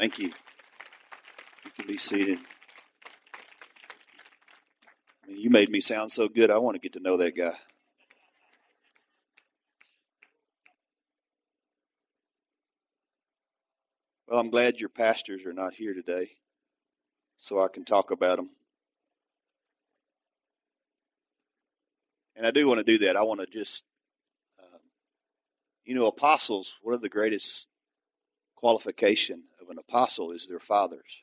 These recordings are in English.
Thank you. You can be seated. You made me sound so good. I want to get to know that guy. Well, I'm glad your pastors are not here today so I can talk about them. And I do want to do that. I want to just, um, you know, apostles, what are the greatest qualification an apostle is their fathers.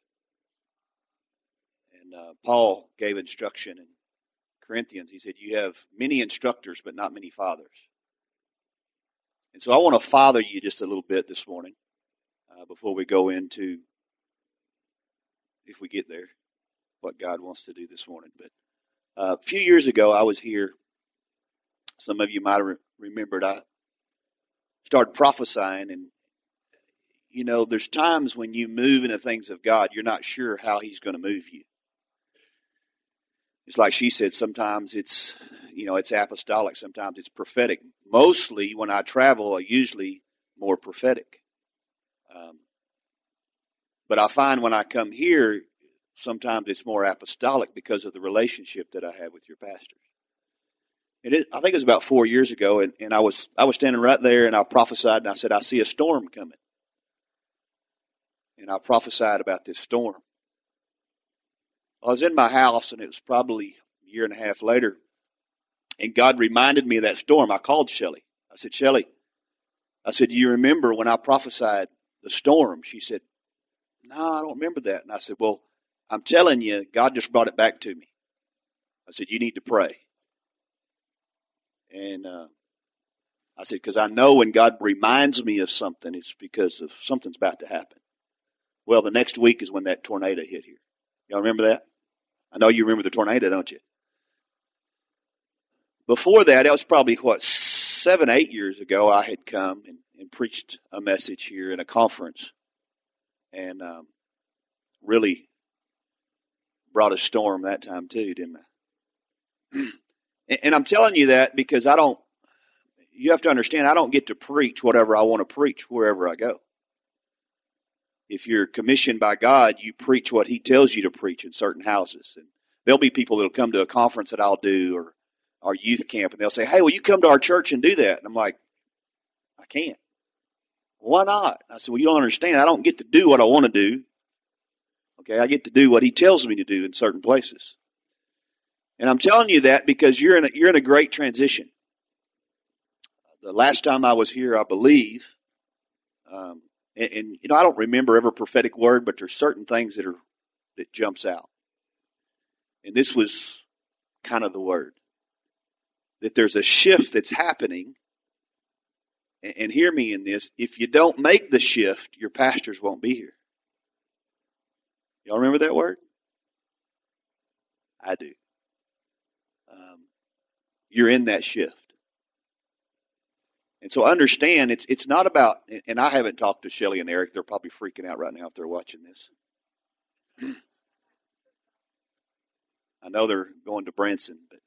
And uh, Paul gave instruction in Corinthians. He said, You have many instructors, but not many fathers. And so I want to father you just a little bit this morning uh, before we go into, if we get there, what God wants to do this morning. But uh, a few years ago, I was here. Some of you might have remembered I started prophesying, and you know, there's times when you move into things of God, you're not sure how He's going to move you. It's like she said, sometimes it's, you know, it's apostolic, sometimes it's prophetic. Mostly when I travel, I usually more prophetic. Um, but I find when I come here, sometimes it's more apostolic because of the relationship that I have with your pastors. It, I think it was about four years ago, and, and I was I was standing right there, and I prophesied, and I said, "I see a storm coming." And I prophesied about this storm. I was in my house, and it was probably a year and a half later, and God reminded me of that storm. I called Shelly. I said, Shelly, I said, Do you remember when I prophesied the storm? She said, No, I don't remember that. And I said, Well, I'm telling you, God just brought it back to me. I said, You need to pray. And uh, I said, Because I know when God reminds me of something, it's because of something's about to happen. Well, the next week is when that tornado hit here. Y'all remember that? I know you remember the tornado, don't you? Before that, that was probably what, seven, eight years ago, I had come and, and preached a message here in a conference and um, really brought a storm that time too, didn't I? and, and I'm telling you that because I don't, you have to understand, I don't get to preach whatever I want to preach wherever I go if you're commissioned by God, you preach what He tells you to preach in certain houses. And there'll be people that'll come to a conference that I'll do or our youth camp, and they'll say, "Hey, will you come to our church and do that?" And I'm like, "I can't. Why not?" I said, "Well, you don't understand. I don't get to do what I want to do. Okay, I get to do what He tells me to do in certain places." And I'm telling you that because you're in a, you're in a great transition. The last time I was here, I believe, um, and, and, you know, I don't remember every prophetic word, but there's certain things that are that jumps out. And this was kind of the word that there's a shift that's happening. And, and hear me in this: if you don't make the shift, your pastors won't be here. Y'all remember that word? I do. Um, you're in that shift. And so understand it's it's not about and I haven't talked to Shelly and Eric. They're probably freaking out right now if they're watching this. I know they're going to Branson, but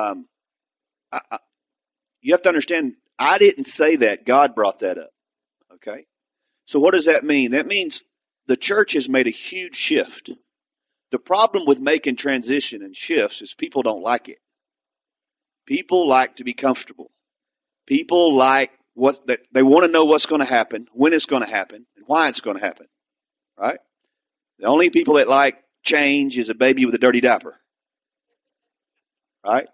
um, I, I, you have to understand. I didn't say that. God brought that up. Okay. So what does that mean? That means the church has made a huge shift. The problem with making transition and shifts is people don't like it. People like to be comfortable. People like what that they want to know what's going to happen, when it's going to happen, and why it's going to happen. Right? The only people that like change is a baby with a dirty diaper. Right?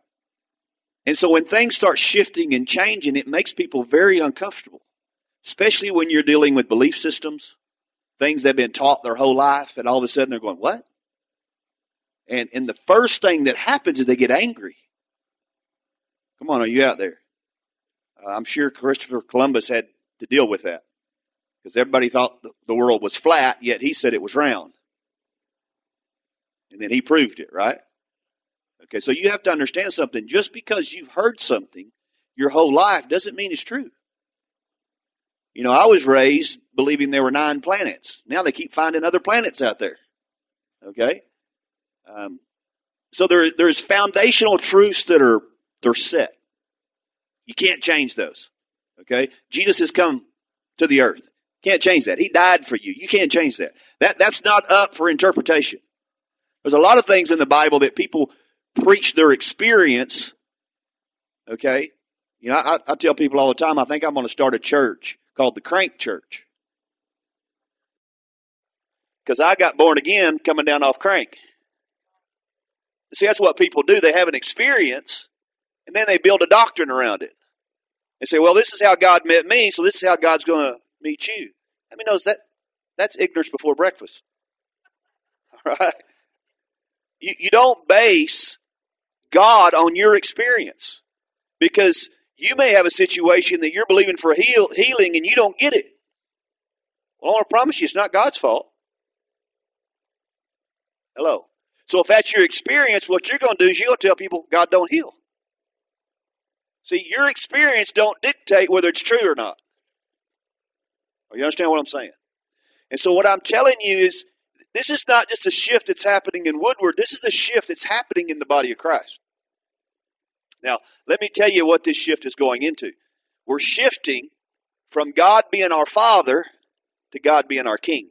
And so when things start shifting and changing, it makes people very uncomfortable, especially when you're dealing with belief systems, things they've been taught their whole life, and all of a sudden they're going, What? And, and the first thing that happens is they get angry. Come on, are you out there? Uh, I'm sure Christopher Columbus had to deal with that because everybody thought the world was flat, yet he said it was round. And then he proved it, right? Okay, so you have to understand something. Just because you've heard something your whole life doesn't mean it's true. You know, I was raised believing there were nine planets. Now they keep finding other planets out there. Okay? Um, so there, there's foundational truths that are they're set. You can't change those. Okay? Jesus has come to the earth. Can't change that. He died for you. You can't change that. That that's not up for interpretation. There's a lot of things in the Bible that people preach their experience. Okay, you know, I, I tell people all the time. I think I'm going to start a church called the Crank Church because I got born again coming down off crank. See, that's what people do. They have an experience, and then they build a doctrine around it. They say, "Well, this is how God met me, so this is how God's going to meet you." I mean, knows that that's ignorance before breakfast. All right. You, you don't base God on your experience because you may have a situation that you're believing for heal, healing and you don't get it. Well, I want to promise you, it's not God's fault. Hello. So if that's your experience, what you're going to do is you're going to tell people God don't heal. See, your experience don't dictate whether it's true or not. Or you understand what I'm saying? And so what I'm telling you is this is not just a shift that's happening in Woodward. This is a shift that's happening in the body of Christ. Now, let me tell you what this shift is going into. We're shifting from God being our Father to God being our King.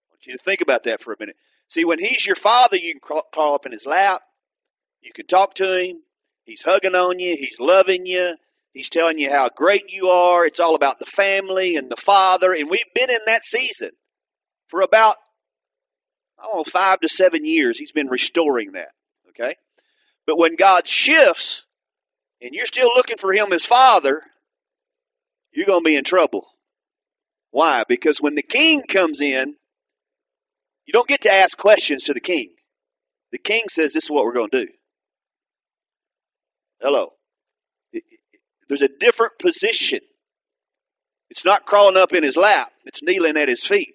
I want you to think about that for a minute. See, when He's your Father, you can crawl up in His lap, you can talk to Him, He's hugging on you, He's loving you, He's telling you how great you are. It's all about the family and the Father, and we've been in that season for about I don't know, five to seven years, he's been restoring that. Okay? But when God shifts and you're still looking for him as Father, you're going to be in trouble. Why? Because when the king comes in, you don't get to ask questions to the king. The king says, This is what we're going to do. Hello. There's a different position. It's not crawling up in his lap, it's kneeling at his feet.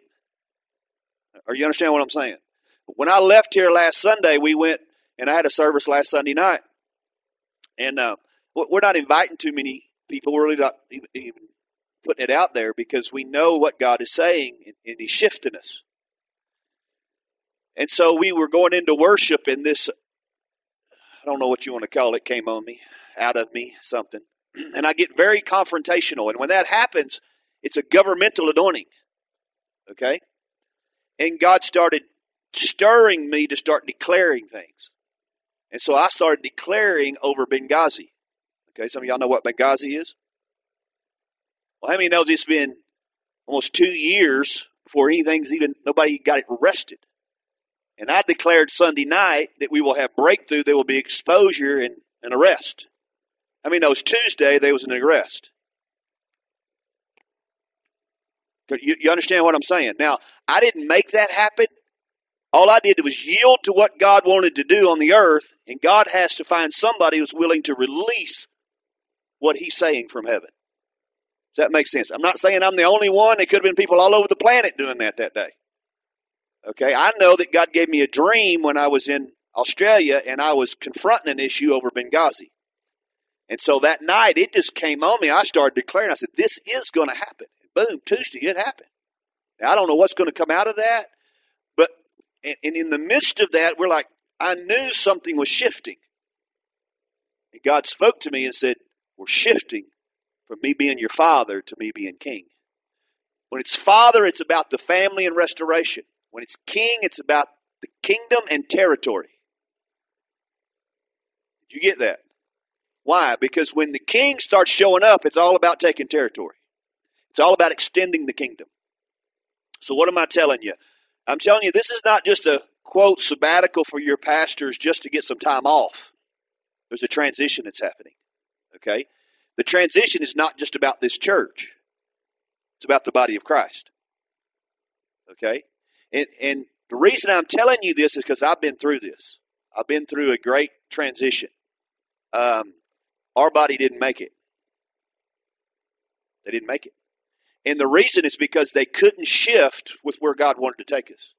Are you understand what I'm saying? When I left here last Sunday, we went and I had a service last Sunday night. And uh, we're not inviting too many people. We're really not even putting it out there because we know what God is saying and He's shifting us. And so we were going into worship, and this I don't know what you want to call it came on me, out of me, something. And I get very confrontational. And when that happens, it's a governmental anointing. Okay? And God started stirring me to start declaring things. And so I started declaring over Benghazi. Okay, some of y'all know what Benghazi is? Well, how many knows it's been almost two years before anything's even, nobody got it arrested? And I declared Sunday night that we will have breakthrough, there will be exposure and an arrest. I mean, knows Tuesday there was an arrest. You, you understand what I'm saying? Now, I didn't make that happen. All I did was yield to what God wanted to do on the earth, and God has to find somebody who's willing to release what He's saying from heaven. Does that make sense? I'm not saying I'm the only one. There could have been people all over the planet doing that that day. Okay, I know that God gave me a dream when I was in Australia and I was confronting an issue over Benghazi. And so that night it just came on me. I started declaring, I said, This is going to happen boom, Tuesday, it happened. Now, I don't know what's going to come out of that, but, and, and in the midst of that, we're like, I knew something was shifting. And God spoke to me and said, We're shifting from me being your father to me being king. When it's father, it's about the family and restoration. When it's king, it's about the kingdom and territory. Did you get that? Why? Because when the king starts showing up, it's all about taking territory. It's all about extending the kingdom. So, what am I telling you? I'm telling you, this is not just a quote sabbatical for your pastors just to get some time off. There's a transition that's happening. Okay? The transition is not just about this church, it's about the body of Christ. Okay? And, and the reason I'm telling you this is because I've been through this. I've been through a great transition. Um, our body didn't make it. They didn't make it. And the reason is because they couldn't shift with where God wanted to take us.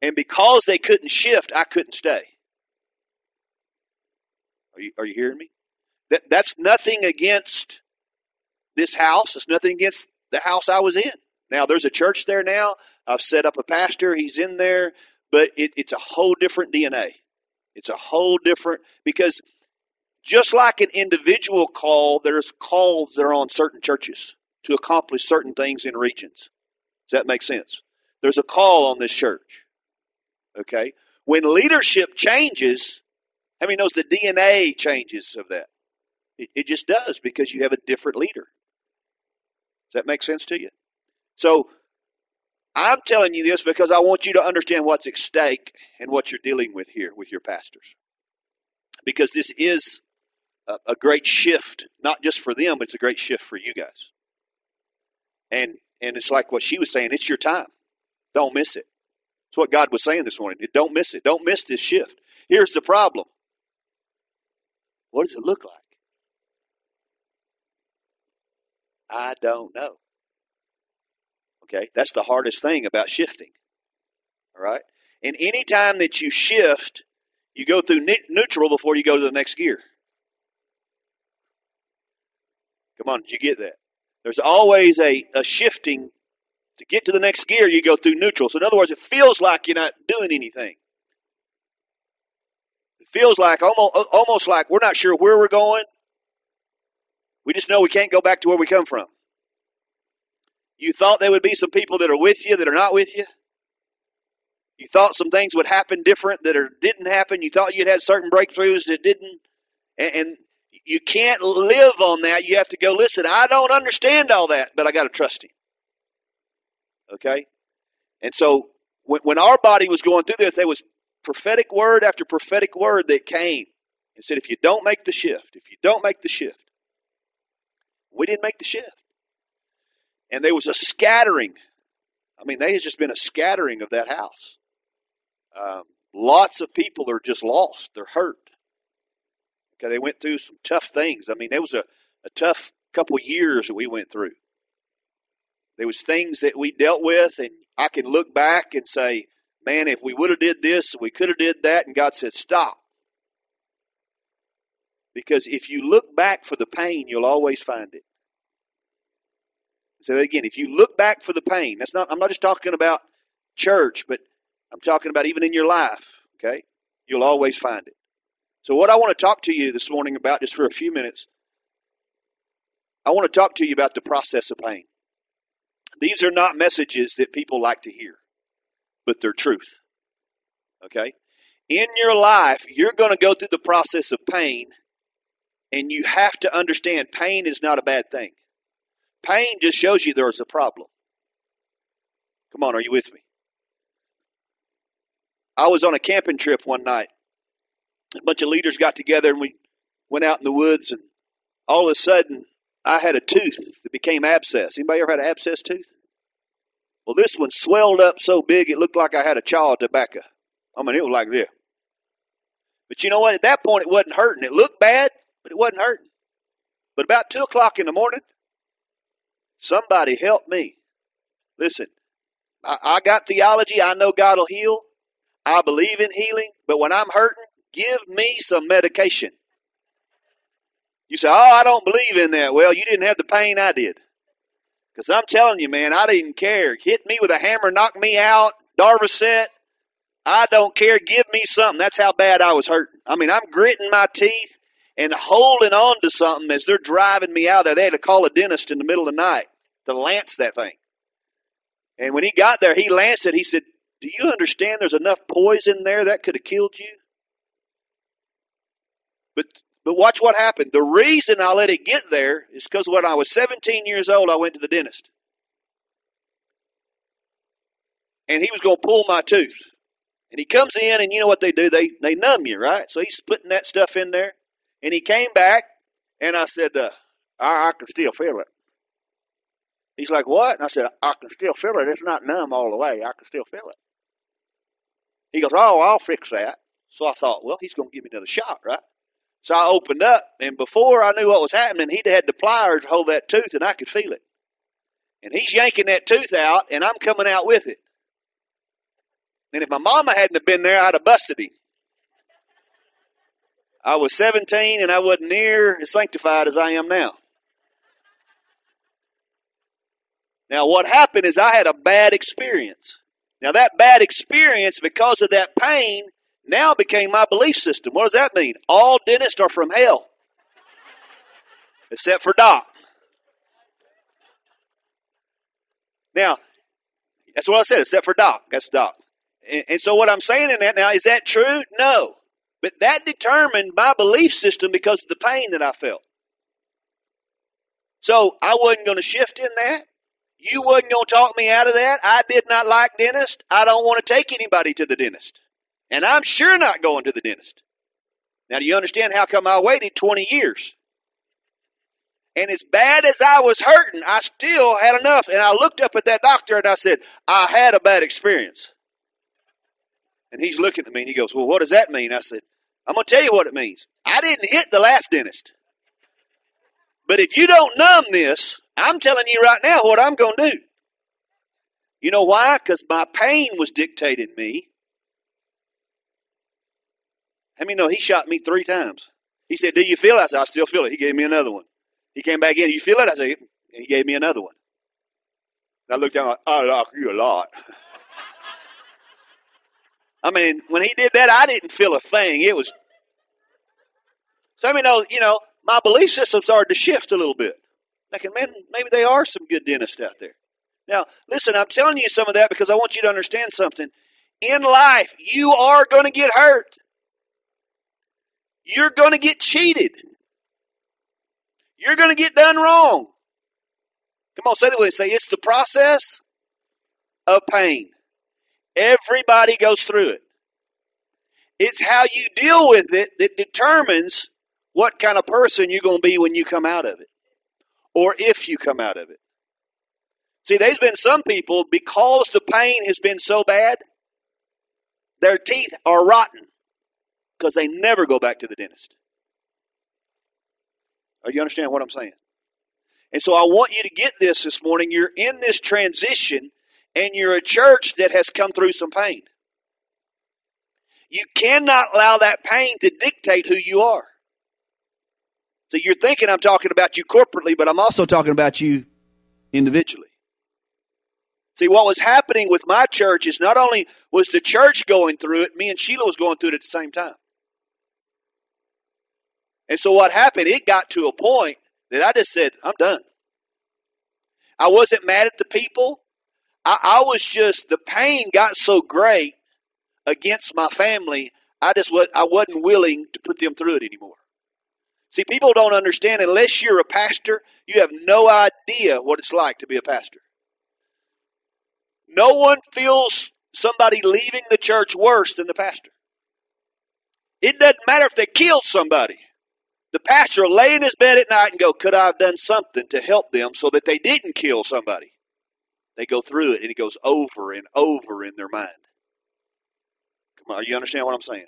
And because they couldn't shift, I couldn't stay. Are you, are you hearing me? That, that's nothing against this house. It's nothing against the house I was in. Now, there's a church there now. I've set up a pastor. He's in there. But it, it's a whole different DNA. It's a whole different, because Just like an individual call, there's calls that are on certain churches to accomplish certain things in regions. Does that make sense? There's a call on this church. Okay? When leadership changes, I mean, knows the DNA changes of that? It, it just does because you have a different leader. Does that make sense to you? So, I'm telling you this because I want you to understand what's at stake and what you're dealing with here with your pastors. Because this is a, a great shift, not just for them, but it's a great shift for you guys. And and it's like what she was saying, it's your time. Don't miss it. It's what God was saying this morning. Don't miss it. Don't miss this shift. Here's the problem. What does it look like? I don't know. Okay, that's the hardest thing about shifting. All right? And any time that you shift, you go through neutral before you go to the next gear. Come on, did you get that? There's always a, a shifting. To get to the next gear, you go through neutral. So, in other words, it feels like you're not doing anything. It feels like almost, almost like we're not sure where we're going. We just know we can't go back to where we come from. You thought there would be some people that are with you that are not with you. You thought some things would happen different that are, didn't happen. You thought you'd had certain breakthroughs that didn't. And, and you can't live on that. You have to go, listen, I don't understand all that, but I got to trust Him. Okay? And so when, when our body was going through this, there was prophetic word after prophetic word that came and said, if you don't make the shift, if you don't make the shift, we didn't make the shift. And there was a scattering. I mean, there has just been a scattering of that house. Um, lots of people are just lost. They're hurt. Okay, they went through some tough things. I mean, there was a, a tough couple years that we went through. There was things that we dealt with, and I can look back and say, man, if we would have did this, we could have did that, and God said, stop. Because if you look back for the pain, you'll always find it. That again. If you look back for the pain, that's not I'm not just talking about church, but I'm talking about even in your life, okay? You'll always find it. So, what I want to talk to you this morning about, just for a few minutes, I want to talk to you about the process of pain. These are not messages that people like to hear, but they're truth. Okay? In your life, you're going to go through the process of pain, and you have to understand pain is not a bad thing. Pain just shows you there's a problem. Come on, are you with me? I was on a camping trip one night, a bunch of leaders got together and we went out in the woods and all of a sudden I had a tooth that became abscess. Anybody ever had an abscess tooth? Well, this one swelled up so big it looked like I had a chaw of tobacco. I mean, it was like this. But you know what? At that point, it wasn't hurting. It looked bad, but it wasn't hurting. But about 2 o'clock in the morning, somebody help me. Listen, I, I got theology. I know God will heal. I believe in healing. But when I'm hurting, Give me some medication. You say, Oh, I don't believe in that. Well, you didn't have the pain I did. Because I'm telling you, man, I didn't care. Hit me with a hammer, knock me out, Darvocet. I don't care. Give me something. That's how bad I was hurting. I mean, I'm gritting my teeth and holding on to something as they're driving me out there. They had to call a dentist in the middle of the night to lance that thing. And when he got there, he lanced it. He said, Do you understand there's enough poison there that could have killed you? But but watch what happened. The reason I let it get there is because when I was 17 years old, I went to the dentist. And he was going to pull my tooth. And he comes in, and you know what they do? They, they numb you, right? So he's putting that stuff in there. And he came back, and I said, uh, I, I can still feel it. He's like, What? And I said, I can still feel it. It's not numb all the way. I can still feel it. He goes, Oh, I'll fix that. So I thought, Well, he's going to give me another shot, right? So I opened up, and before I knew what was happening, he'd had the pliers to hold that tooth, and I could feel it. And he's yanking that tooth out, and I'm coming out with it. And if my mama hadn't have been there, I'd have busted him. I was 17, and I wasn't near as sanctified as I am now. Now, what happened is I had a bad experience. Now, that bad experience, because of that pain, now became my belief system. What does that mean? All dentists are from hell. except for Doc. Now, that's what I said, except for Doc. That's Doc. And, and so, what I'm saying in that now, is that true? No. But that determined my belief system because of the pain that I felt. So, I wasn't going to shift in that. You wasn't going to talk me out of that. I did not like dentist. I don't want to take anybody to the dentist. And I'm sure not going to the dentist. Now, do you understand how come I waited 20 years? And as bad as I was hurting, I still had enough. And I looked up at that doctor and I said, I had a bad experience. And he's looking at me and he goes, Well, what does that mean? I said, I'm going to tell you what it means. I didn't hit the last dentist. But if you don't numb this, I'm telling you right now what I'm going to do. You know why? Because my pain was dictating me. How many know he shot me three times? He said, Do you feel it? I said, I still feel it. He gave me another one. He came back in. You feel it? I said, and he gave me another one. And I looked down like, I like you a lot. I mean, when he did that, I didn't feel a thing. It was. So I mean, you know, my belief system started to shift a little bit. Thinking, man, maybe they are some good dentists out there. Now, listen, I'm telling you some of that because I want you to understand something. In life, you are going to get hurt. You're going to get cheated. You're going to get done wrong. Come on, say that with me. Say, it's the process of pain. Everybody goes through it. It's how you deal with it that determines what kind of person you're going to be when you come out of it or if you come out of it. See, there's been some people, because the pain has been so bad, their teeth are rotten because they never go back to the dentist. Are you understand what I'm saying? And so I want you to get this this morning. You're in this transition, and you're a church that has come through some pain. You cannot allow that pain to dictate who you are. So you're thinking I'm talking about you corporately, but I'm also talking about you individually. See, what was happening with my church is not only was the church going through it, me and Sheila was going through it at the same time. And so what happened, it got to a point that I just said, I'm done. I wasn't mad at the people. I, I was just, the pain got so great against my family, I just was, I wasn't willing to put them through it anymore. See, people don't understand unless you're a pastor, you have no idea what it's like to be a pastor. No one feels somebody leaving the church worse than the pastor. It doesn't matter if they killed somebody. The pastor will lay in his bed at night and go, Could I have done something to help them so that they didn't kill somebody? They go through it and it goes over and over in their mind. Come on, you understand what I'm saying?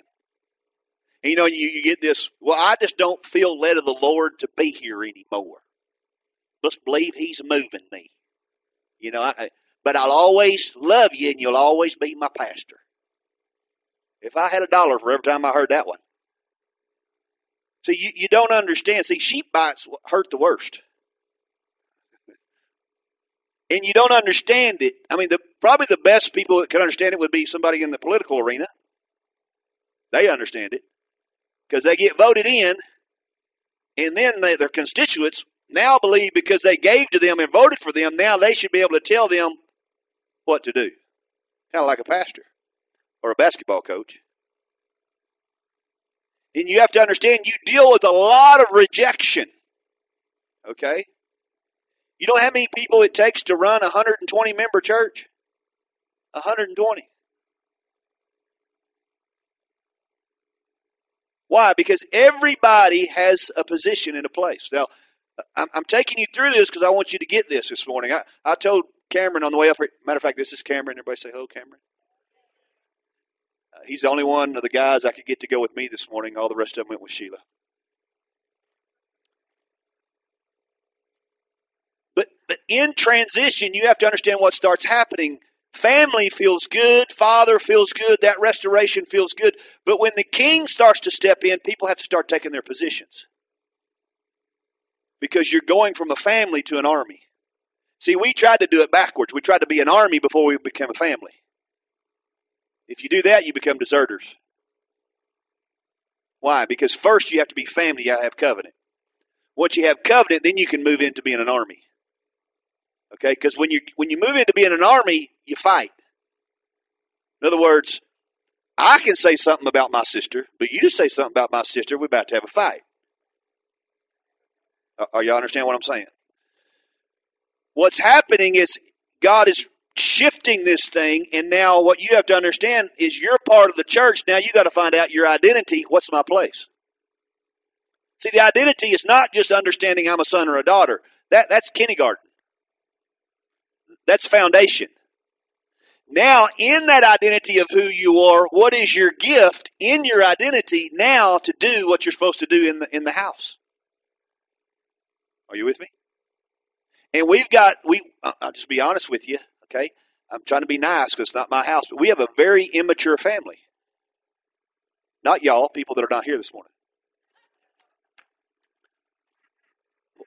And you know, you, you get this, well, I just don't feel led of the Lord to be here anymore. Just believe He's moving me. You know, I, but I'll always love you and you'll always be my pastor. If I had a dollar for every time I heard that one. See, you, you don't understand. See, sheep bites hurt the worst. And you don't understand it. I mean, the, probably the best people that can understand it would be somebody in the political arena. They understand it because they get voted in, and then they, their constituents now believe because they gave to them and voted for them, now they should be able to tell them what to do. Kind of like a pastor or a basketball coach. And you have to understand you deal with a lot of rejection. Okay? You know how many people it takes to run a 120 member church? 120. Why? Because everybody has a position in a place. Now, I'm, taking you through this because I want you to get this this morning. I, I told Cameron on the way up here, matter of fact, this is Cameron. Everybody say hello, Cameron. Uh, he's the only one of the guys I could get to go with me this morning. All the rest of them went with Sheila. But, in transition, you have to understand what starts happening Family feels good, father feels good, that restoration feels good. But when the king starts to step in, people have to start taking their positions. Because you're going from a family to an army. See, we tried to do it backwards. We tried to be an army before we became a family. If you do that, you become deserters. Why? Because first you have to be family, you have to have covenant. Once you have covenant, then you can move into being an army. Okay, because when you when you move into being an army, you fight. In other words, I can say something about my sister, but you say something about my sister, we're about to have a fight. Are y'all understand what I'm saying? What's happening is God is shifting this thing, and now what you have to understand is you're part of the church. Now you got to find out your identity. What's my place? See, the identity is not just understanding I'm a son or a daughter. That that's kindergarten. That's foundation. Now, in that identity of who you are, what is your gift in your identity now to do what you're supposed to do in the in the house? Are you with me? And we've got we. I'll just be honest with you. Okay, I'm trying to be nice because it's not my house, but we have a very immature family. Not y'all, people that are not here this morning.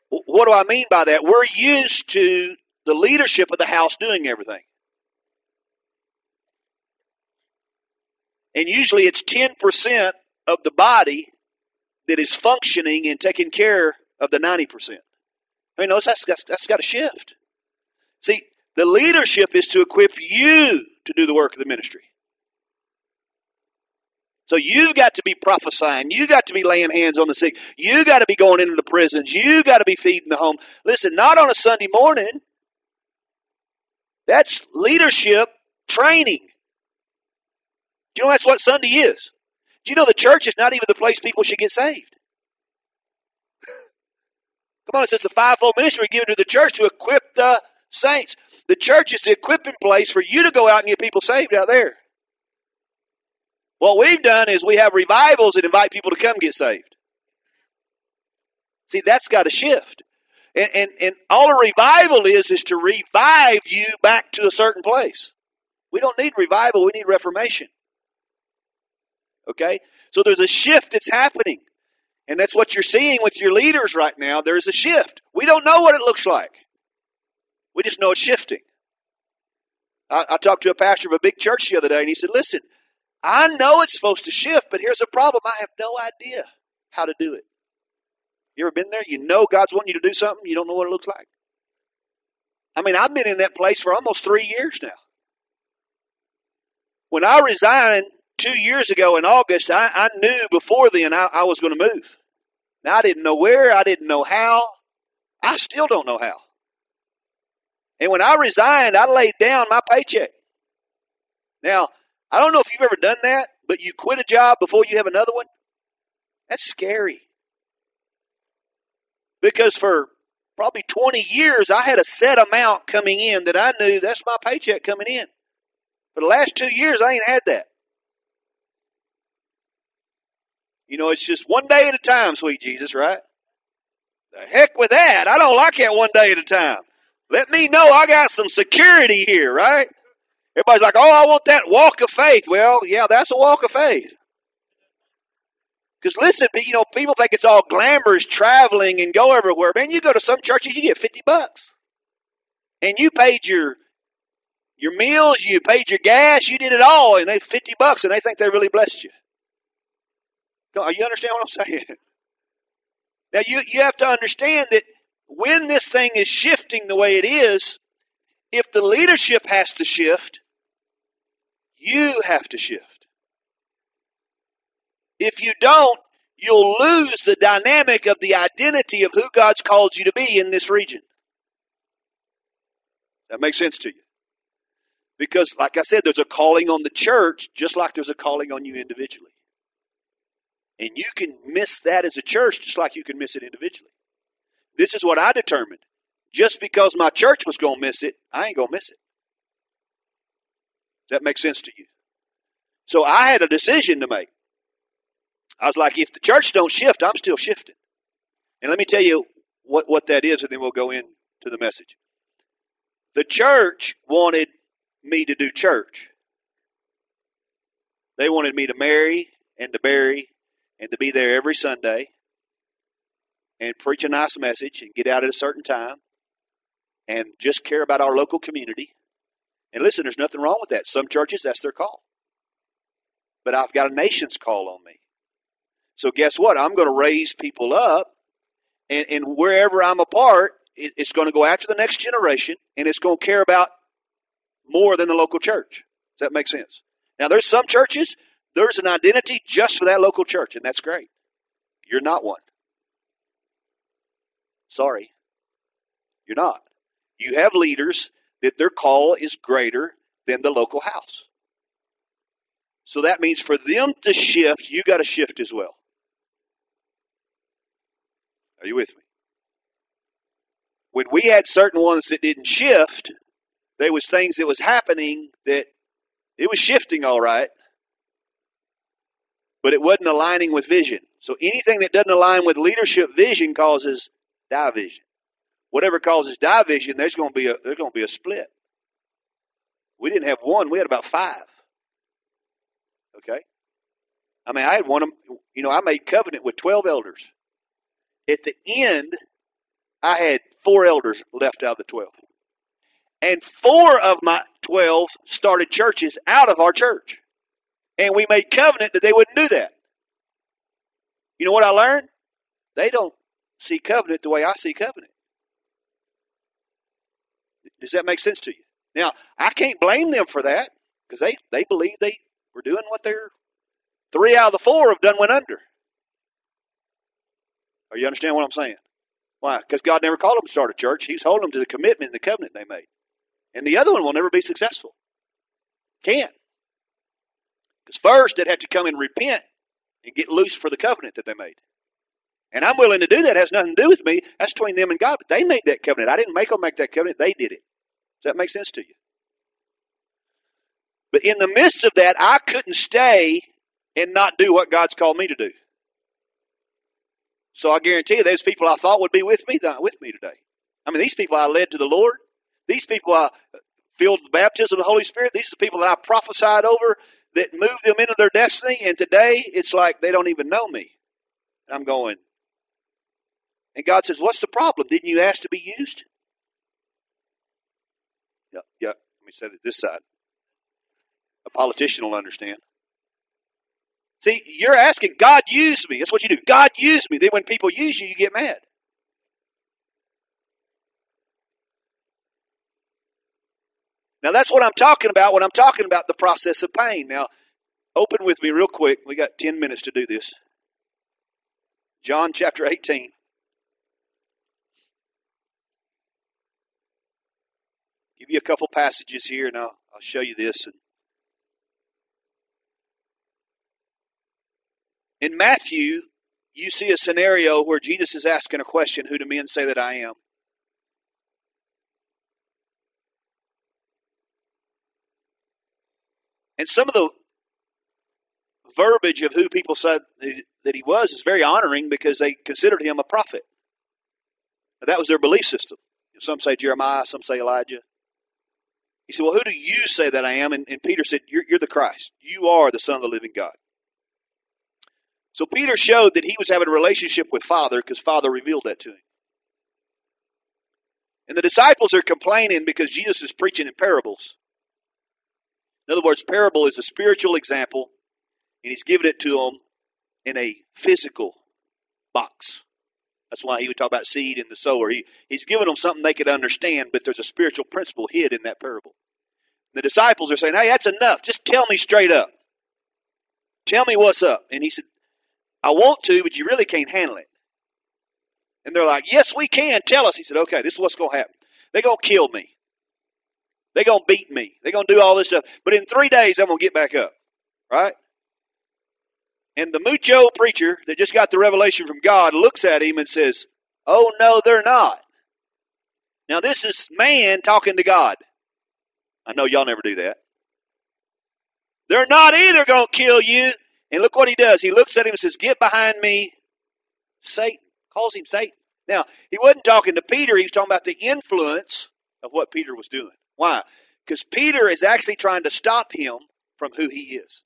What do I mean by that? We're used to the leadership of the house doing everything. And usually it's 10% of the body that is functioning and taking care of the 90%. I mean, notice that's, that's, that's got to shift. See, the leadership is to equip you to do the work of the ministry. So you've got to be prophesying. You've got to be laying hands on the sick. You've got to be going into the prisons. You've got to be feeding the home. Listen, not on a Sunday morning. That's leadership training. Do you know that's what Sunday is? Do you know the church is not even the place people should get saved? Come on, it says the fivefold ministry given to the church to equip the saints. The church is the equipping place for you to go out and get people saved out there. What we've done is we have revivals and invite people to come get saved. See, that's got to shift. And, and, and all a revival is, is to revive you back to a certain place. We don't need revival, we need reformation. Okay? So there's a shift that's happening. And that's what you're seeing with your leaders right now. There's a shift. We don't know what it looks like, we just know it's shifting. I, I talked to a pastor of a big church the other day, and he said, Listen, I know it's supposed to shift, but here's the problem I have no idea how to do it. You ever been there? You know God's wanting you to do something, you don't know what it looks like. I mean, I've been in that place for almost three years now. When I resigned two years ago in August, I, I knew before then I, I was going to move. Now, I didn't know where, I didn't know how. I still don't know how. And when I resigned, I laid down my paycheck. Now, I don't know if you've ever done that, but you quit a job before you have another one. That's scary. Because for probably 20 years, I had a set amount coming in that I knew that's my paycheck coming in. For the last two years, I ain't had that. You know, it's just one day at a time, sweet Jesus, right? The heck with that. I don't like that one day at a time. Let me know I got some security here, right? Everybody's like, oh, I want that walk of faith. Well, yeah, that's a walk of faith. Because listen, you know, people think it's all glamorous traveling and go everywhere. Man, you go to some churches, you get 50 bucks. And you paid your your meals, you paid your gas, you did it all, and they 50 bucks, and they think they really blessed you. You understand what I'm saying? Now, you, you have to understand that when this thing is shifting the way it is, if the leadership has to shift, you have to shift. If you don't, you'll lose the dynamic of the identity of who God's called you to be in this region. That makes sense to you. Because, like I said, there's a calling on the church just like there's a calling on you individually. And you can miss that as a church just like you can miss it individually. This is what I determined. Just because my church was going to miss it, I ain't going to miss it. Does that make sense to you? So I had a decision to make. I was like, if the church don't shift, I'm still shifting. And let me tell you what, what that is, and then we'll go into the message. The church wanted me to do church. They wanted me to marry and to bury and to be there every Sunday and preach a nice message and get out at a certain time and just care about our local community. And listen, there's nothing wrong with that. Some churches, that's their call. But I've got a nation's call on me. So guess what? I'm going to raise people up and, and wherever I'm a part, it, it's going to go after the next generation, and it's going to care about more than the local church. Does that make sense? Now, there's some churches, there's an identity just for that local church, and that's great. You're not one. Sorry. You're not. You have leaders that their call is greater than the local house. So that means for them to shift, you got to shift as well. Are you with me? When we had certain ones that didn't shift, there was things that was happening that it was shifting all right, but it wasn't aligning with vision. So anything that doesn't align with leadership vision causes division. Whatever causes division, there's going to be a there's going to be a split. We didn't have one; we had about five. Okay, I mean, I had one of you know I made covenant with twelve elders. At the end, I had four elders left out of the twelve, and four of my twelve started churches out of our church, and we made covenant that they wouldn't do that. You know what I learned? They don't see covenant the way I see covenant. Does that make sense to you? Now, I can't blame them for that because they, they believe they were doing what they're three out of the four have done went under. Are you understand what I'm saying? Why? Because God never called them to start a church. He's holding them to the commitment and the covenant they made. And the other one will never be successful. Can't. Because first they'd have to come and repent and get loose for the covenant that they made. And I'm willing to do that. It has nothing to do with me. That's between them and God. But they made that covenant. I didn't make them make that covenant. They did it. Does that make sense to you? But in the midst of that, I couldn't stay and not do what God's called me to do. So I guarantee you, those people I thought would be with me, they're not with me today. I mean, these people I led to the Lord. These people I filled with the baptism of the Holy Spirit. These are the people that I prophesied over that moved them into their destiny. And today, it's like they don't even know me. I'm going, and God says, What's the problem? Didn't you ask to be used? Yeah, yeah. Let me say it this side. A politician will understand. See, you're asking, God use me. That's what you do. God use me. Then when people use you, you get mad. Now that's what I'm talking about when I'm talking about the process of pain. Now, open with me real quick. We got 10 minutes to do this. John chapter 18. give you a couple passages here, and I'll, I'll show you this. In Matthew, you see a scenario where Jesus is asking a question Who do men say that I am? And some of the verbiage of who people said that he was is very honoring because they considered him a prophet. That was their belief system. Some say Jeremiah, some say Elijah. He said, Well, who do you say that I am? And, and Peter said, you're, you're the Christ. You are the Son of the living God. So Peter showed that he was having a relationship with Father because Father revealed that to him. And the disciples are complaining because Jesus is preaching in parables. In other words, parable is a spiritual example, and he's giving it to them in a physical box. That's why he would talk about seed and the sower. He, he's giving them something they could understand, but there's a spiritual principle hid in that parable. The disciples are saying, hey, that's enough. Just tell me straight up. Tell me what's up. And he said, I want to, but you really can't handle it. And they're like, yes, we can. Tell us. He said, okay, this is what's going to happen. They're going to kill me. They're going to beat me. They're going to do all this stuff. But in three days, I'm going to get back up. Right? And the mucho preacher that just got the revelation from God looks at him and says, Oh, no, they're not. Now, this is man talking to God. I know y'all never do that. They're not either going to kill you. And look what he does. He looks at him and says, Get behind me, Satan. Calls him Satan. Now, he wasn't talking to Peter, he was talking about the influence of what Peter was doing. Why? Because Peter is actually trying to stop him from who he is.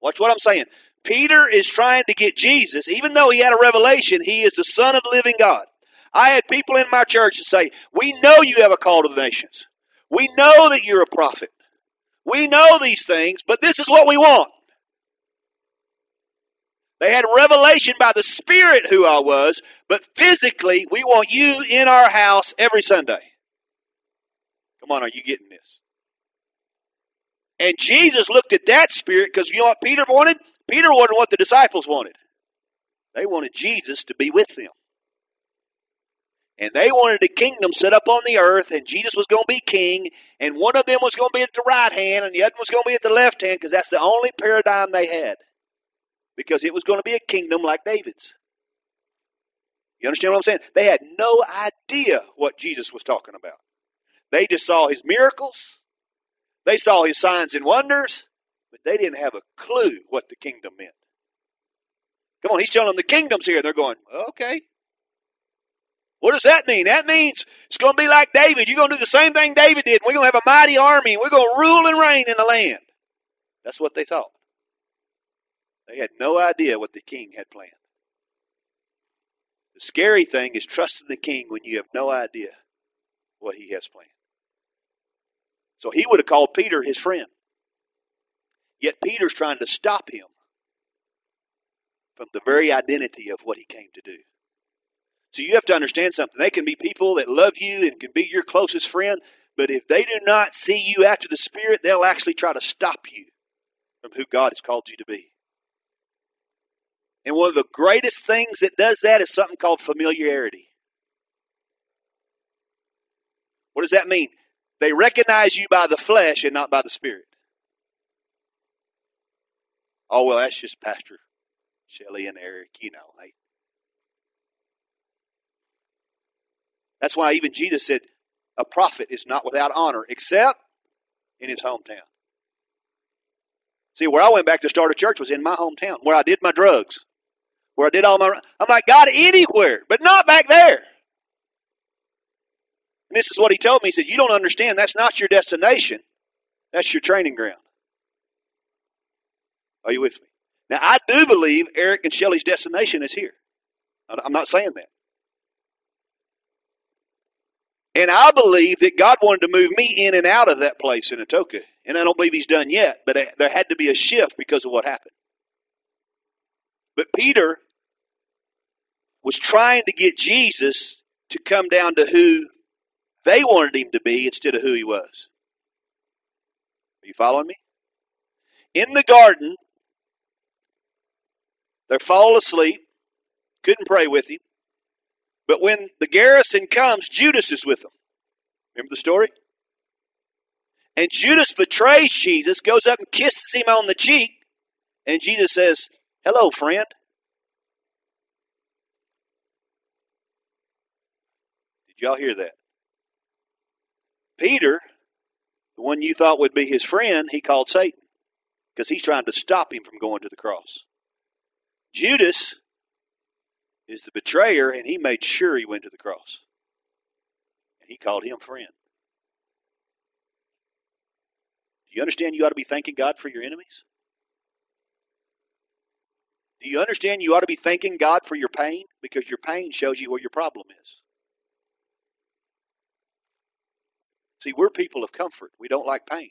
Watch what I'm saying. Peter is trying to get Jesus, even though he had a revelation, he is the Son of the living God. I had people in my church that say, We know you have a call to the nations. We know that you're a prophet. We know these things, but this is what we want. They had revelation by the Spirit who I was, but physically, we want you in our house every Sunday. Come on, are you getting this? And Jesus looked at that spirit because you know what Peter wanted? Peter wanted what the disciples wanted. They wanted Jesus to be with them. And they wanted a kingdom set up on the earth, and Jesus was going to be king, and one of them was going to be at the right hand, and the other was going to be at the left hand, because that's the only paradigm they had. Because it was going to be a kingdom like David's. You understand what I'm saying? They had no idea what Jesus was talking about. They just saw his miracles, they saw his signs and wonders, but they didn't have a clue what the kingdom meant. Come on, he's telling them the kingdom's here. They're going, okay. What does that mean? That means it's going to be like David. You're going to do the same thing David did. We're going to have a mighty army. We're going to rule and reign in the land. That's what they thought. They had no idea what the king had planned. The scary thing is trusting the king when you have no idea what he has planned. So he would have called Peter his friend. Yet Peter's trying to stop him from the very identity of what he came to do. So you have to understand something. They can be people that love you and can be your closest friend, but if they do not see you after the Spirit, they'll actually try to stop you from who God has called you to be. And one of the greatest things that does that is something called familiarity. What does that mean? They recognize you by the flesh and not by the Spirit. Oh, well, that's just Pastor Shelley and Eric, you know. Hey. That's why even Jesus said, a prophet is not without honor except in his hometown. See, where I went back to start a church was in my hometown, where I did my drugs, where I did all my. I'm like, God, anywhere, but not back there. And this is what he told me. He said, You don't understand. That's not your destination, that's your training ground. Are you with me? Now, I do believe Eric and Shelley's destination is here. I'm not saying that. And I believe that God wanted to move me in and out of that place in Atoka. And I don't believe He's done yet, but there had to be a shift because of what happened. But Peter was trying to get Jesus to come down to who they wanted him to be instead of who he was. Are you following me? In the garden, they're falling asleep, couldn't pray with him. But when the garrison comes, Judas is with them. Remember the story? And Judas betrays Jesus, goes up and kisses him on the cheek, and Jesus says, Hello, friend. Did y'all hear that? Peter, the one you thought would be his friend, he called Satan because he's trying to stop him from going to the cross. Judas is the betrayer, and he made sure he went to the cross. And he called him friend. Do you understand you ought to be thanking God for your enemies? Do you understand you ought to be thanking God for your pain? Because your pain shows you where your problem is. See, we're people of comfort. We don't like pain.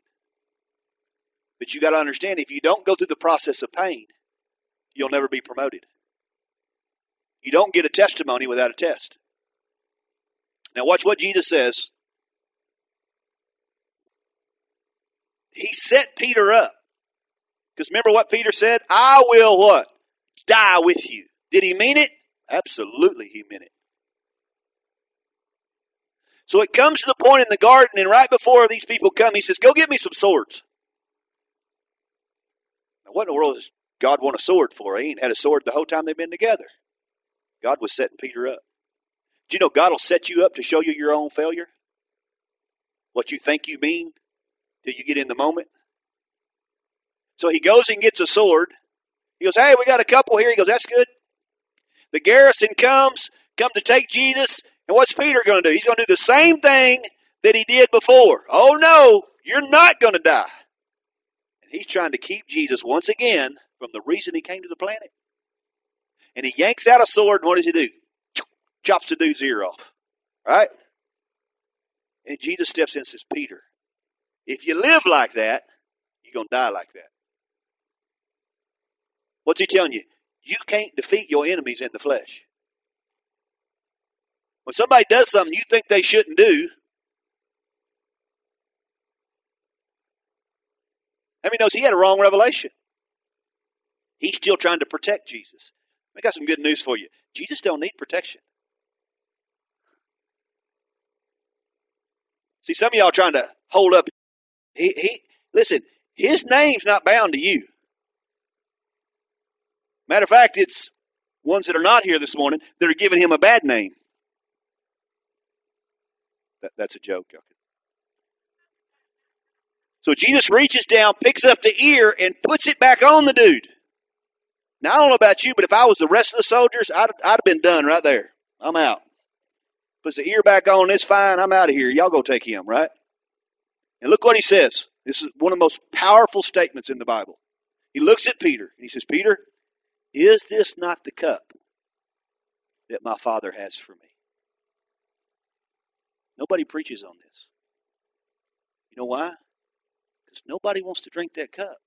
But you got to understand if you don't go through the process of pain, you'll never be promoted. You don't get a testimony without a test. Now, watch what Jesus says. He set Peter up. Because remember what Peter said? I will what? Die with you. Did he mean it? Absolutely, he meant it. So it comes to the point in the garden, and right before these people come, he says, Go get me some swords. Now, what in the world does God want a sword for? He ain't had a sword the whole time they've been together. God was setting Peter up. Do you know God will set you up to show you your own failure? What you think you mean till you get in the moment? So he goes and gets a sword. He goes, Hey, we got a couple here. He goes, That's good. The garrison comes, come to take Jesus. And what's Peter going to do? He's going to do the same thing that he did before. Oh, no, you're not going to die. And he's trying to keep Jesus once again from the reason he came to the planet. And he yanks out a sword, and what does he do? Chops the dude's ear off. Right? And Jesus steps in and says, Peter, if you live like that, you're going to die like that. What's he telling you? You can't defeat your enemies in the flesh. When somebody does something you think they shouldn't do, how many knows he had a wrong revelation? He's still trying to protect Jesus. I got some good news for you. Jesus don't need protection. See, some of y'all trying to hold up. He, he listen. His name's not bound to you. Matter of fact, it's ones that are not here this morning that are giving him a bad name. That, that's a joke. So Jesus reaches down, picks up the ear, and puts it back on the dude. Now, I don't know about you, but if I was the rest of the soldiers, I'd, I'd have been done right there. I'm out. Puts the ear back on, it's fine, I'm out of here. Y'all go take him, right? And look what he says. This is one of the most powerful statements in the Bible. He looks at Peter and he says, Peter, is this not the cup that my Father has for me? Nobody preaches on this. You know why? Because nobody wants to drink that cup.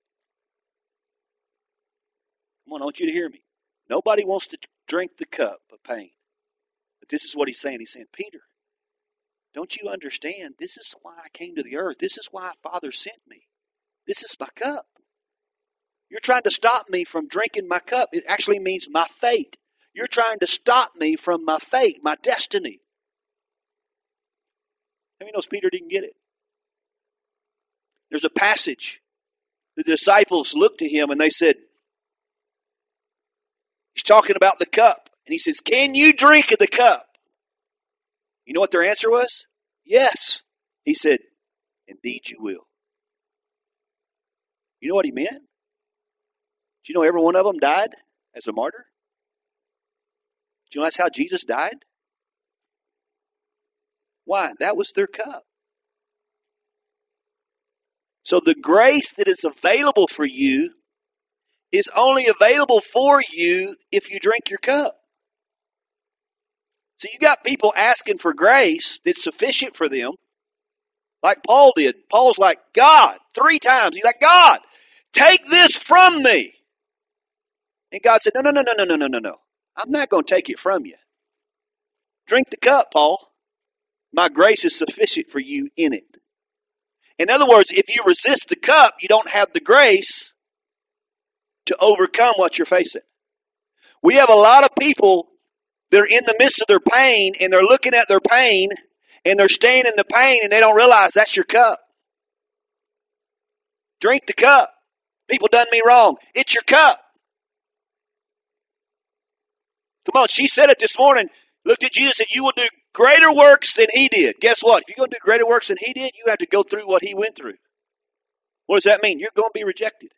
Come on, I want you to hear me. Nobody wants to drink the cup of pain. But this is what he's saying. He's saying, Peter, don't you understand? This is why I came to the earth. This is why Father sent me. This is my cup. You're trying to stop me from drinking my cup. It actually means my fate. You're trying to stop me from my fate, my destiny. How many knows Peter didn't get it? There's a passage. The disciples looked to him and they said, He's talking about the cup. And he says, Can you drink of the cup? You know what their answer was? Yes. He said, Indeed, you will. You know what he meant? Do you know every one of them died as a martyr? Do you know that's how Jesus died? Why? That was their cup. So the grace that is available for you is only available for you if you drink your cup. So you got people asking for grace that's sufficient for them, like Paul did. Paul's like, God, three times. He's like, God, take this from me. And God said, No, no, no, no, no, no, no, no, no. I'm not going to take it from you. Drink the cup, Paul. My grace is sufficient for you in it. In other words, if you resist the cup, you don't have the grace to overcome what you're facing. We have a lot of people that are in the midst of their pain and they're looking at their pain and they're staying in the pain and they don't realize that's your cup. Drink the cup. People done me wrong. It's your cup. Come on, she said it this morning. Looked at Jesus and said, You will do greater works than he did. Guess what? If you're going to do greater works than he did, you have to go through what he went through. What does that mean? You're going to be rejected.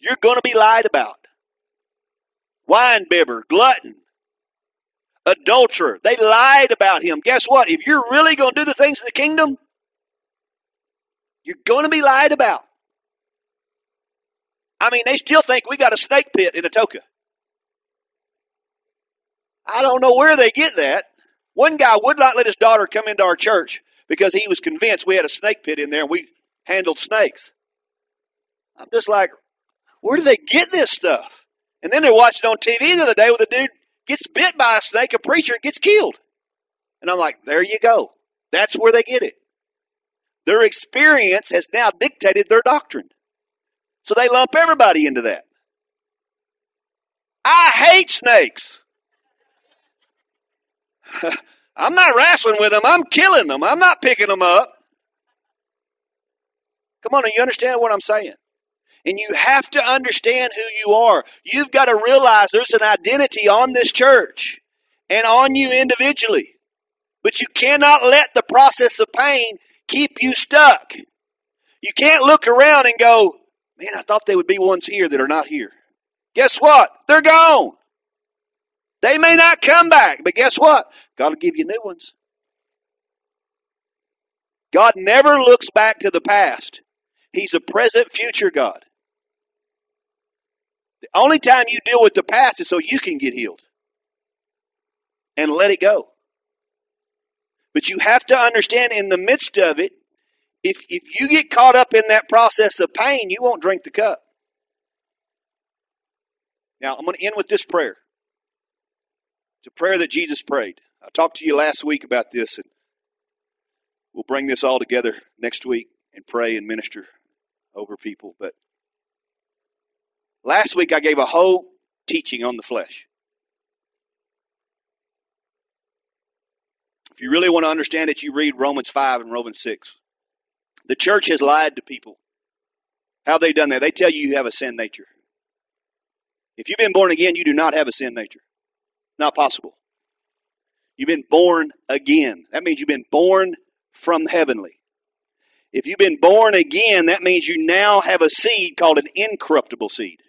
You're going to be lied about. Wine bibber, glutton, adulterer. They lied about him. Guess what? If you're really going to do the things of the kingdom, you're going to be lied about. I mean, they still think we got a snake pit in Atoka. I don't know where they get that. One guy would not let his daughter come into our church because he was convinced we had a snake pit in there and we handled snakes. I'm just like, where do they get this stuff? And then they're watching on TV the other day where the dude gets bit by a snake, a preacher, and gets killed. And I'm like, there you go. That's where they get it. Their experience has now dictated their doctrine. So they lump everybody into that. I hate snakes. I'm not wrestling with them. I'm killing them. I'm not picking them up. Come on, you understand what I'm saying? And you have to understand who you are. You've got to realize there's an identity on this church and on you individually. But you cannot let the process of pain keep you stuck. You can't look around and go, man, I thought there would be ones here that are not here. Guess what? They're gone. They may not come back, but guess what? God will give you new ones. God never looks back to the past. He's a present future God. The only time you deal with the past is so you can get healed and let it go. But you have to understand in the midst of it, if, if you get caught up in that process of pain, you won't drink the cup. Now, I'm going to end with this prayer. It's a prayer that Jesus prayed. I talked to you last week about this, and we'll bring this all together next week and pray and minister over people. But last week I gave a whole teaching on the flesh. If you really want to understand it, you read Romans 5 and Romans 6. The church has lied to people. How have they done that? They tell you you have a sin nature. If you've been born again, you do not have a sin nature. Not possible. You've been born again. That means you've been born from heavenly. If you've been born again, that means you now have a seed called an incorruptible seed.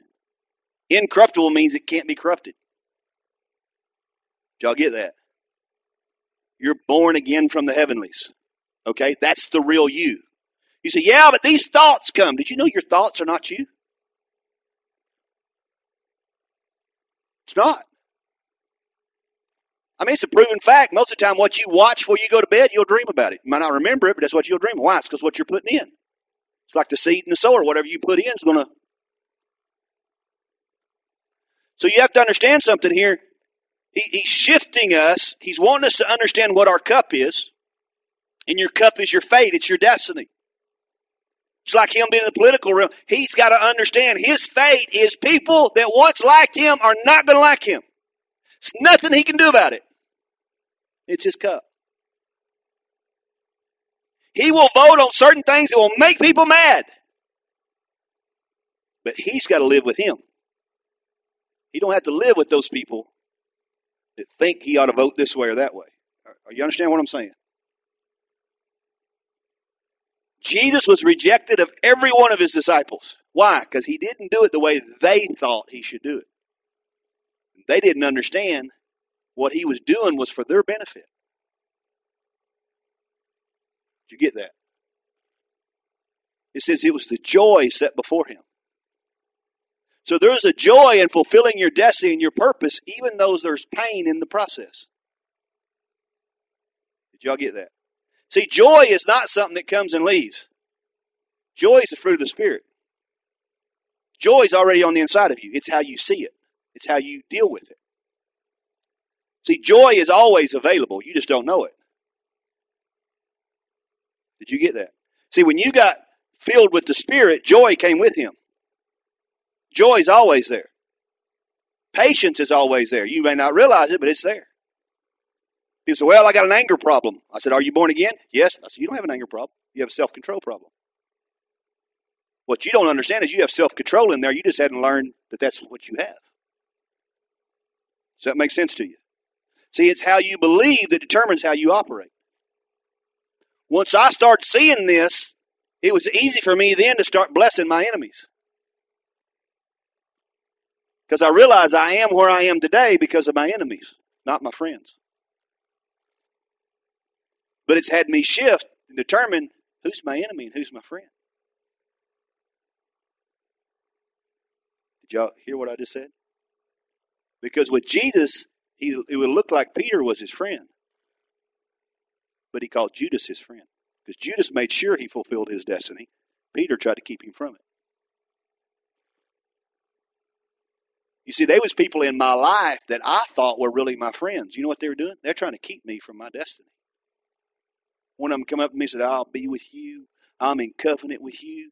Incorruptible means it can't be corrupted. Did y'all get that? You're born again from the heavenlies. Okay? That's the real you. You say, yeah, but these thoughts come. Did you know your thoughts are not you? It's not. I mean, it's a proven fact. Most of the time, what you watch before you go to bed, you'll dream about it. You might not remember it, but that's what you'll dream. Why? It's because what you're putting in. It's like the seed and the sower. Whatever you put in is going to. So you have to understand something here. He, he's shifting us. He's wanting us to understand what our cup is. And your cup is your fate, it's your destiny. It's like him being in the political realm. He's got to understand his fate is people that once liked him are not going to like him. It's nothing he can do about it. It's his cup. He will vote on certain things that will make people mad. But he's got to live with him. He don't have to live with those people that think he ought to vote this way or that way. Are you understand what I'm saying? Jesus was rejected of every one of his disciples. Why? Because he didn't do it the way they thought he should do it. They didn't understand what he was doing was for their benefit. Did you get that? It says it was the joy set before him. So there's a joy in fulfilling your destiny and your purpose, even though there's pain in the process. Did y'all get that? See, joy is not something that comes and leaves. Joy is the fruit of the Spirit. Joy is already on the inside of you. It's how you see it, it's how you deal with it. See, joy is always available. You just don't know it. Did you get that? See, when you got filled with the Spirit, joy came with Him. Joy is always there. Patience is always there. You may not realize it, but it's there. He said, Well, I got an anger problem. I said, Are you born again? Yes. I said, You don't have an anger problem. You have a self control problem. What you don't understand is you have self control in there. You just hadn't learned that that's what you have. Does that make sense to you? See, it's how you believe that determines how you operate. Once I started seeing this, it was easy for me then to start blessing my enemies. Because I realize I am where I am today because of my enemies, not my friends. But it's had me shift and determine who's my enemy and who's my friend. Did y'all hear what I just said? Because with Jesus, he, it would look like Peter was his friend. But he called Judas his friend. Because Judas made sure he fulfilled his destiny. Peter tried to keep him from it. You see, there was people in my life that I thought were really my friends. You know what they were doing? They're trying to keep me from my destiny. One of them come up to me and said, I'll be with you. I'm in covenant with you.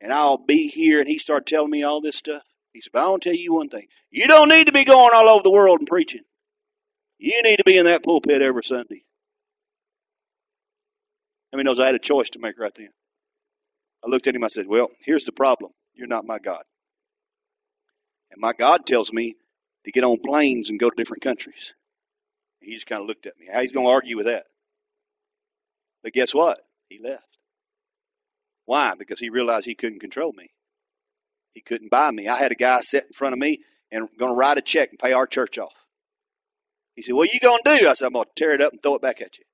And I'll be here. And he started telling me all this stuff. He said, but I want to tell you one thing. You don't need to be going all over the world and preaching. You need to be in that pulpit every Sunday. I mean, knows I had a choice to make right then. I looked at him, I said, Well, here's the problem. You're not my God. And my God tells me to get on planes and go to different countries. He just kind of looked at me. How he's going to argue with that? But guess what? He left. Why? Because he realized he couldn't control me. He couldn't buy me. I had a guy sit in front of me and going to write a check and pay our church off. He said, What are you going to do? I said, I'm going to tear it up and throw it back at you.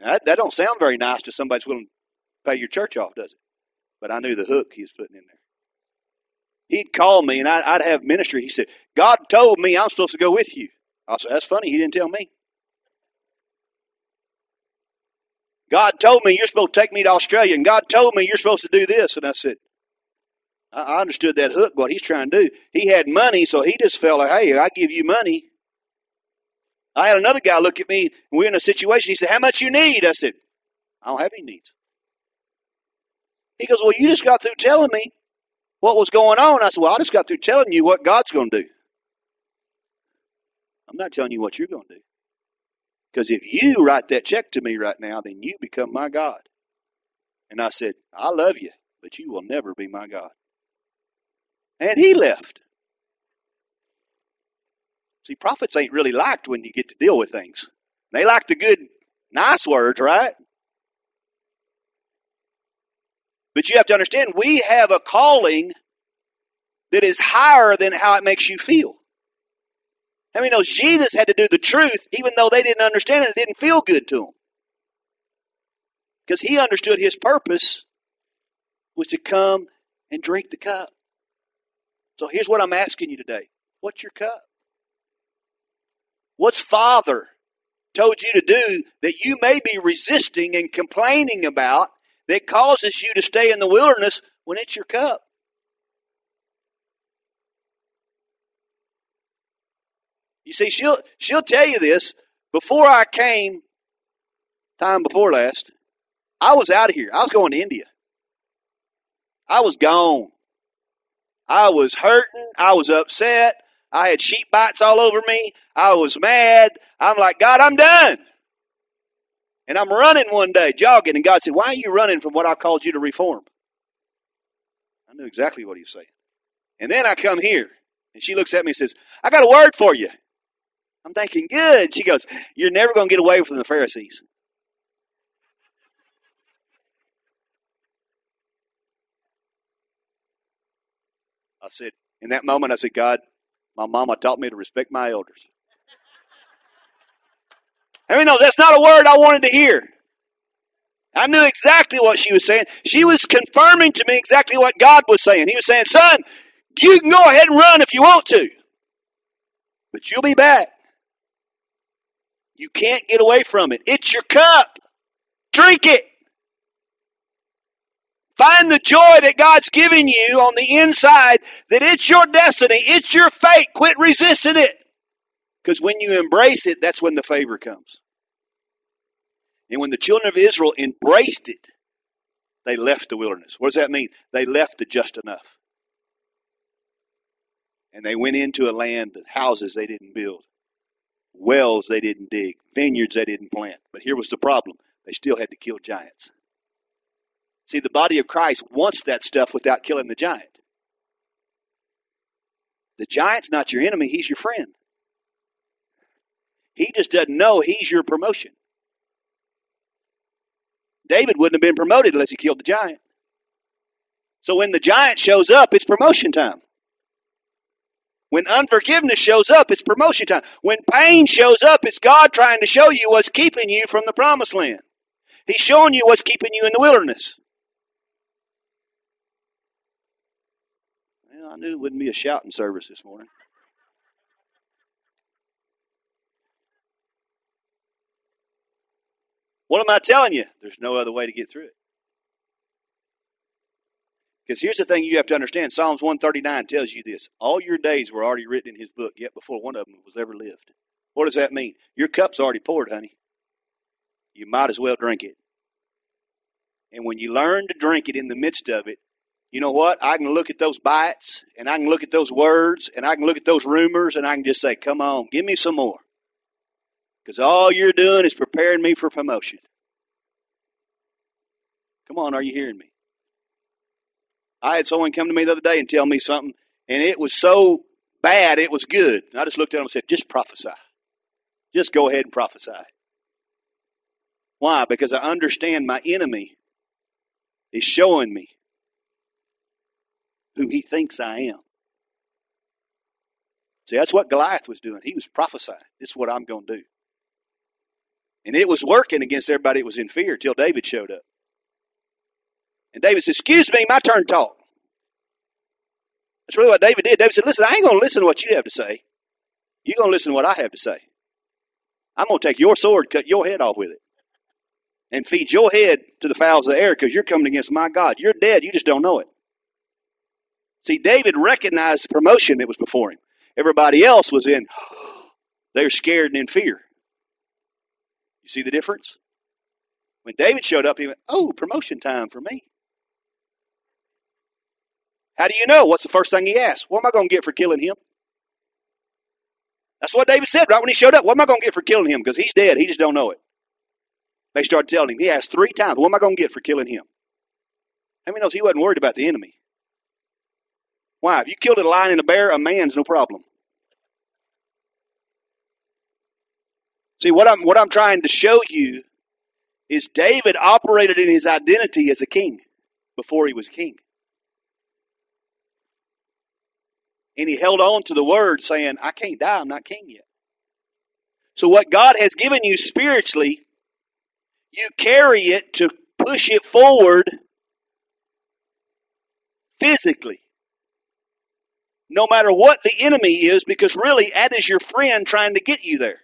Now, that, that don't sound very nice to somebody who's willing to pay your church off, does it? But I knew the hook he was putting in there. He'd call me and I'd, have ministry. He said, God told me I'm supposed to go with you. I said, That's funny. He didn't tell me. God told me you're supposed to take me to Australia, and God told me you're supposed to do this. And I said, I understood that hook, what he's trying to do. He had money, so he just felt like, hey, I give you money. I had another guy look at me, and we are in a situation. He said, How much you need? I said, I don't have any needs. He goes, Well, you just got through telling me what was going on. I said, Well, I just got through telling you what God's going to do. I'm not telling you what you're going to do. Because if you write that check to me right now, then you become my God. And I said, I love you, but you will never be my God. And he left. See, prophets ain't really liked when you get to deal with things. They like the good, nice words, right? But you have to understand, we have a calling that is higher than how it makes you feel. How many knows Jesus had to do the truth even though they didn't understand it, it didn't feel good to them? Because he understood his purpose was to come and drink the cup. So here's what I'm asking you today. What's your cup? What's Father told you to do that you may be resisting and complaining about that causes you to stay in the wilderness when it's your cup? You see, she'll she'll tell you this. Before I came, time before last, I was out of here. I was going to India. I was gone. I was hurting. I was upset. I had sheep bites all over me. I was mad. I'm like, God, I'm done. And I'm running one day, jogging, and God said, Why are you running from what I called you to reform? I knew exactly what he was saying. And then I come here, and she looks at me and says, I got a word for you. I'm thinking, good. She goes, You're never going to get away from the Pharisees. I said, in that moment, I said, God, my mama taught me to respect my elders. I mean, no, that's not a word I wanted to hear. I knew exactly what she was saying. She was confirming to me exactly what God was saying. He was saying, Son, you can go ahead and run if you want to, but you'll be back. You can't get away from it. It's your cup. Drink it. Find the joy that God's given you on the inside, that it's your destiny, it's your fate. Quit resisting it. Because when you embrace it, that's when the favor comes. And when the children of Israel embraced it, they left the wilderness. What does that mean? They left the just enough. And they went into a land of houses they didn't build wells they didn't dig, vineyards they didn't plant. But here was the problem they still had to kill giants. See, the body of Christ wants that stuff without killing the giant. The giant's not your enemy, he's your friend. He just doesn't know he's your promotion. David wouldn't have been promoted unless he killed the giant. So when the giant shows up, it's promotion time. When unforgiveness shows up, it's promotion time. When pain shows up, it's God trying to show you what's keeping you from the promised land. He's showing you what's keeping you in the wilderness. Well, I knew it wouldn't be a shouting service this morning. What am I telling you? There's no other way to get through it. Because here's the thing you have to understand Psalms 139 tells you this all your days were already written in his book, yet before one of them was ever lived. What does that mean? Your cup's already poured, honey. You might as well drink it. And when you learn to drink it in the midst of it, you know what? I can look at those bites and I can look at those words and I can look at those rumors and I can just say, come on, give me some more. Because all you're doing is preparing me for promotion. Come on, are you hearing me? I had someone come to me the other day and tell me something, and it was so bad it was good. And I just looked at him and said, just prophesy. Just go ahead and prophesy. Why? Because I understand my enemy is showing me who he thinks I am. See, that's what Goliath was doing. He was prophesying. This is what I'm going to do. And it was working against everybody that was in fear till David showed up. And David said, Excuse me, my turn to talk. That's really what David did. David said, Listen, I ain't going to listen to what you have to say. You're going to listen to what I have to say. I'm going to take your sword, cut your head off with it, and feed your head to the fowls of the air because you're coming against my God. You're dead. You just don't know it. See, David recognized the promotion that was before him. Everybody else was in, they were scared and in fear. See the difference? When David showed up, he went, Oh, promotion time for me. How do you know? What's the first thing he asked? What am I going to get for killing him? That's what David said right when he showed up. What am I going to get for killing him? Because he's dead. He just don't know it. They started telling him. He asked three times, What am I going to get for killing him? How many knows he wasn't worried about the enemy? Why? If you killed a lion and a bear, a man's no problem. See, what I'm, what I'm trying to show you is David operated in his identity as a king before he was king. And he held on to the word saying, I can't die, I'm not king yet. So, what God has given you spiritually, you carry it to push it forward physically. No matter what the enemy is, because really, that is your friend trying to get you there.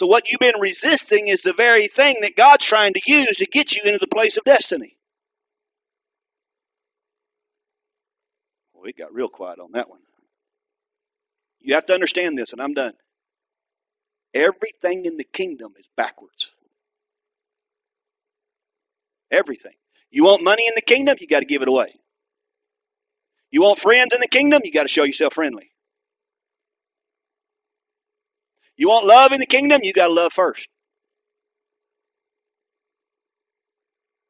So, what you've been resisting is the very thing that God's trying to use to get you into the place of destiny. Well, it got real quiet on that one. You have to understand this, and I'm done. Everything in the kingdom is backwards. Everything. You want money in the kingdom? You got to give it away. You want friends in the kingdom? You got to show yourself friendly. You want love in the kingdom? You got to love first.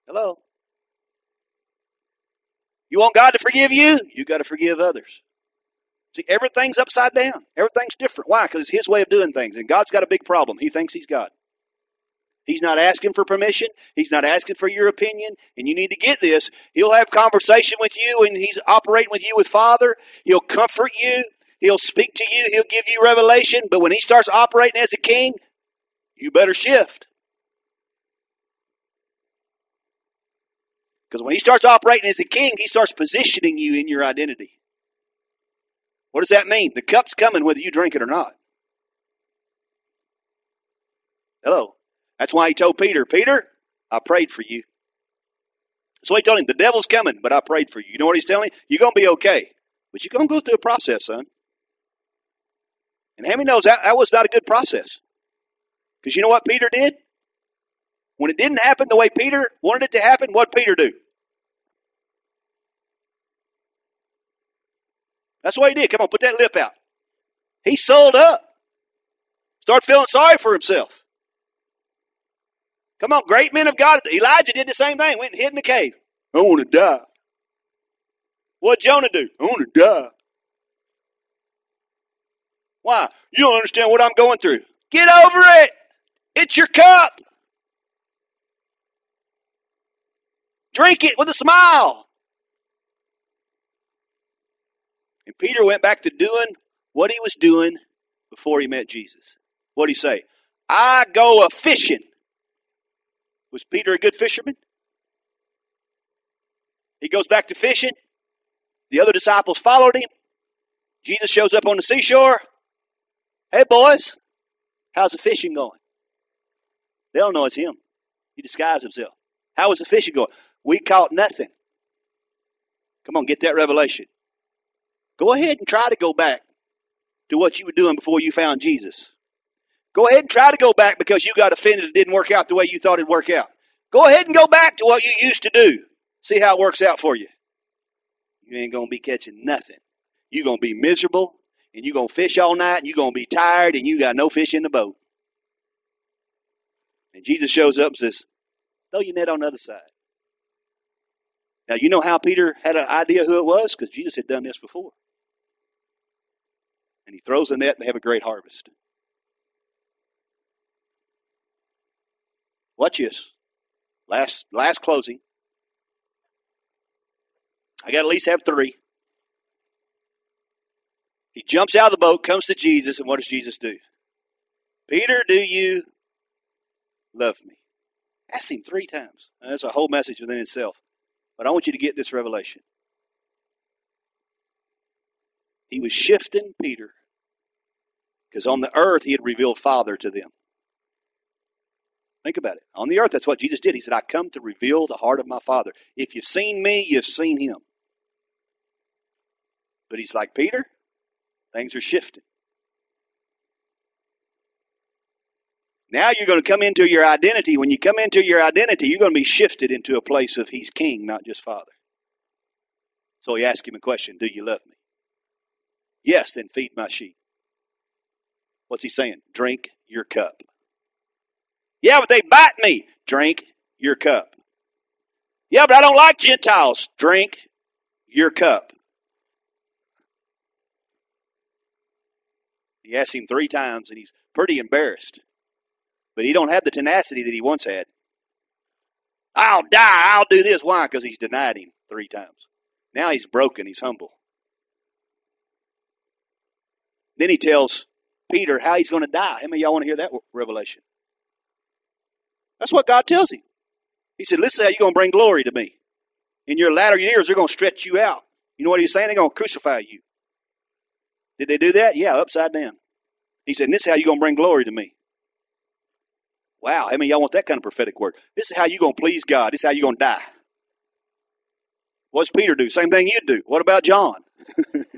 Hello? You want God to forgive you? You got to forgive others. See, everything's upside down. Everything's different. Why? Because it's His way of doing things. And God's got a big problem. He thinks He's God. He's not asking for permission. He's not asking for your opinion. And you need to get this. He'll have conversation with you and he's operating with you with Father. He'll comfort you. He'll speak to you. He'll give you revelation. But when he starts operating as a king, you better shift. Because when he starts operating as a king, he starts positioning you in your identity. What does that mean? The cup's coming whether you drink it or not. Hello. That's why he told Peter, Peter, I prayed for you. Why he told him, the devil's coming, but I prayed for you. You know what he's telling you? You're going to be okay. But you're going to go through a process, son. And Hammy knows that, that was not a good process. Because you know what Peter did? When it didn't happen the way Peter wanted it to happen, what Peter do? That's what he did. Come on, put that lip out. He sold up. Started feeling sorry for himself. Come on, great men of God. Elijah did the same thing. Went and hid in the cave. I want to die. What Jonah do? I want to die. Why? You don't understand what I'm going through. Get over it. It's your cup. Drink it with a smile. And Peter went back to doing what he was doing before he met Jesus. What did he say? I go a fishing. Was Peter a good fisherman? He goes back to fishing. The other disciples followed him. Jesus shows up on the seashore. Hey, boys, how's the fishing going? They don't know it's him. He disguised himself. How was the fishing going? We caught nothing. Come on, get that revelation. Go ahead and try to go back to what you were doing before you found Jesus. Go ahead and try to go back because you got offended it didn't work out the way you thought it'd work out. Go ahead and go back to what you used to do. See how it works out for you. You ain't going to be catching nothing. You're going to be miserable and you're going to fish all night and you're going to be tired and you got no fish in the boat. And Jesus shows up and says, throw your net on the other side. Now, you know how Peter had an idea who it was? Because Jesus had done this before. And he throws the net and they have a great harvest. Watch this. Last, last closing. I got to at least have three. He jumps out of the boat, comes to Jesus, and what does Jesus do? Peter, do you love me? Ask him three times. that's a whole message within itself. But I want you to get this revelation. He was shifting Peter because on the earth he had revealed Father to them. Think about it. On the earth, that's what Jesus did. He said, I come to reveal the heart of my Father. If you've seen me, you've seen him. But he's like, Peter, things are shifting. Now you're going to come into your identity. When you come into your identity, you're going to be shifted into a place of He's King, not just Father. So he asked him a question Do you love me? Yes, then feed my sheep. What's he saying? Drink your cup. Yeah, but they bite me. Drink your cup. Yeah, but I don't like Gentiles. Drink your cup. He asked him three times, and he's pretty embarrassed. But he don't have the tenacity that he once had. I'll die. I'll do this. Why? Because he's denied him three times. Now he's broken. He's humble. Then he tells Peter how he's going to die. How many y'all want to hear that revelation? That's what God tells him. He said, Listen, how you're going to bring glory to me. In your latter years, they're going to stretch you out. You know what he's saying? They're going to crucify you. Did they do that? Yeah, upside down. He said, This is how you're going to bring glory to me. Wow, how many y'all want that kind of prophetic word? This is how you're going to please God. This is how you're going to die. What's Peter do? Same thing you do. What about John?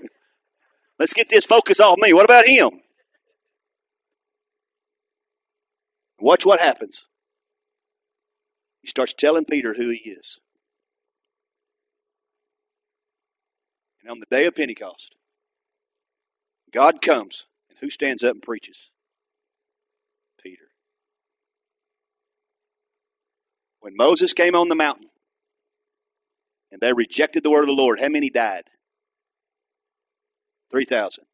Let's get this focus off me. What about him? Watch what happens. He starts telling Peter who he is. And on the day of Pentecost, God comes, who stands up and preaches? Peter. When Moses came on the mountain and they rejected the word of the Lord, how many died? 3,000.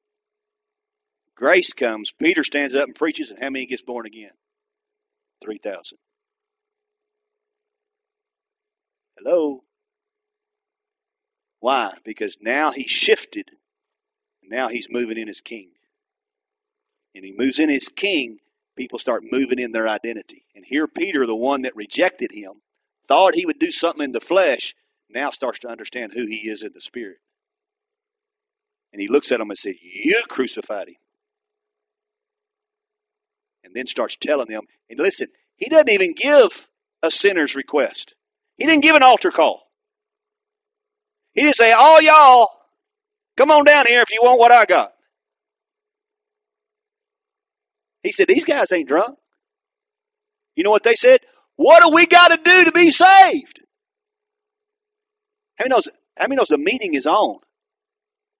Grace comes, Peter stands up and preaches, and how many gets born again? 3,000. Hello? Why? Because now he's shifted. Now he's moving in as king. And he moves in as king, people start moving in their identity. And here, Peter, the one that rejected him, thought he would do something in the flesh, now starts to understand who he is in the spirit. And he looks at him and said, You crucified him. And then starts telling them, and listen, he doesn't even give a sinner's request. He didn't give an altar call. He didn't say, All y'all, come on down here if you want what I got. He said, These guys ain't drunk. You know what they said? What do we got to do to be saved? How many knows, how many knows the meeting is on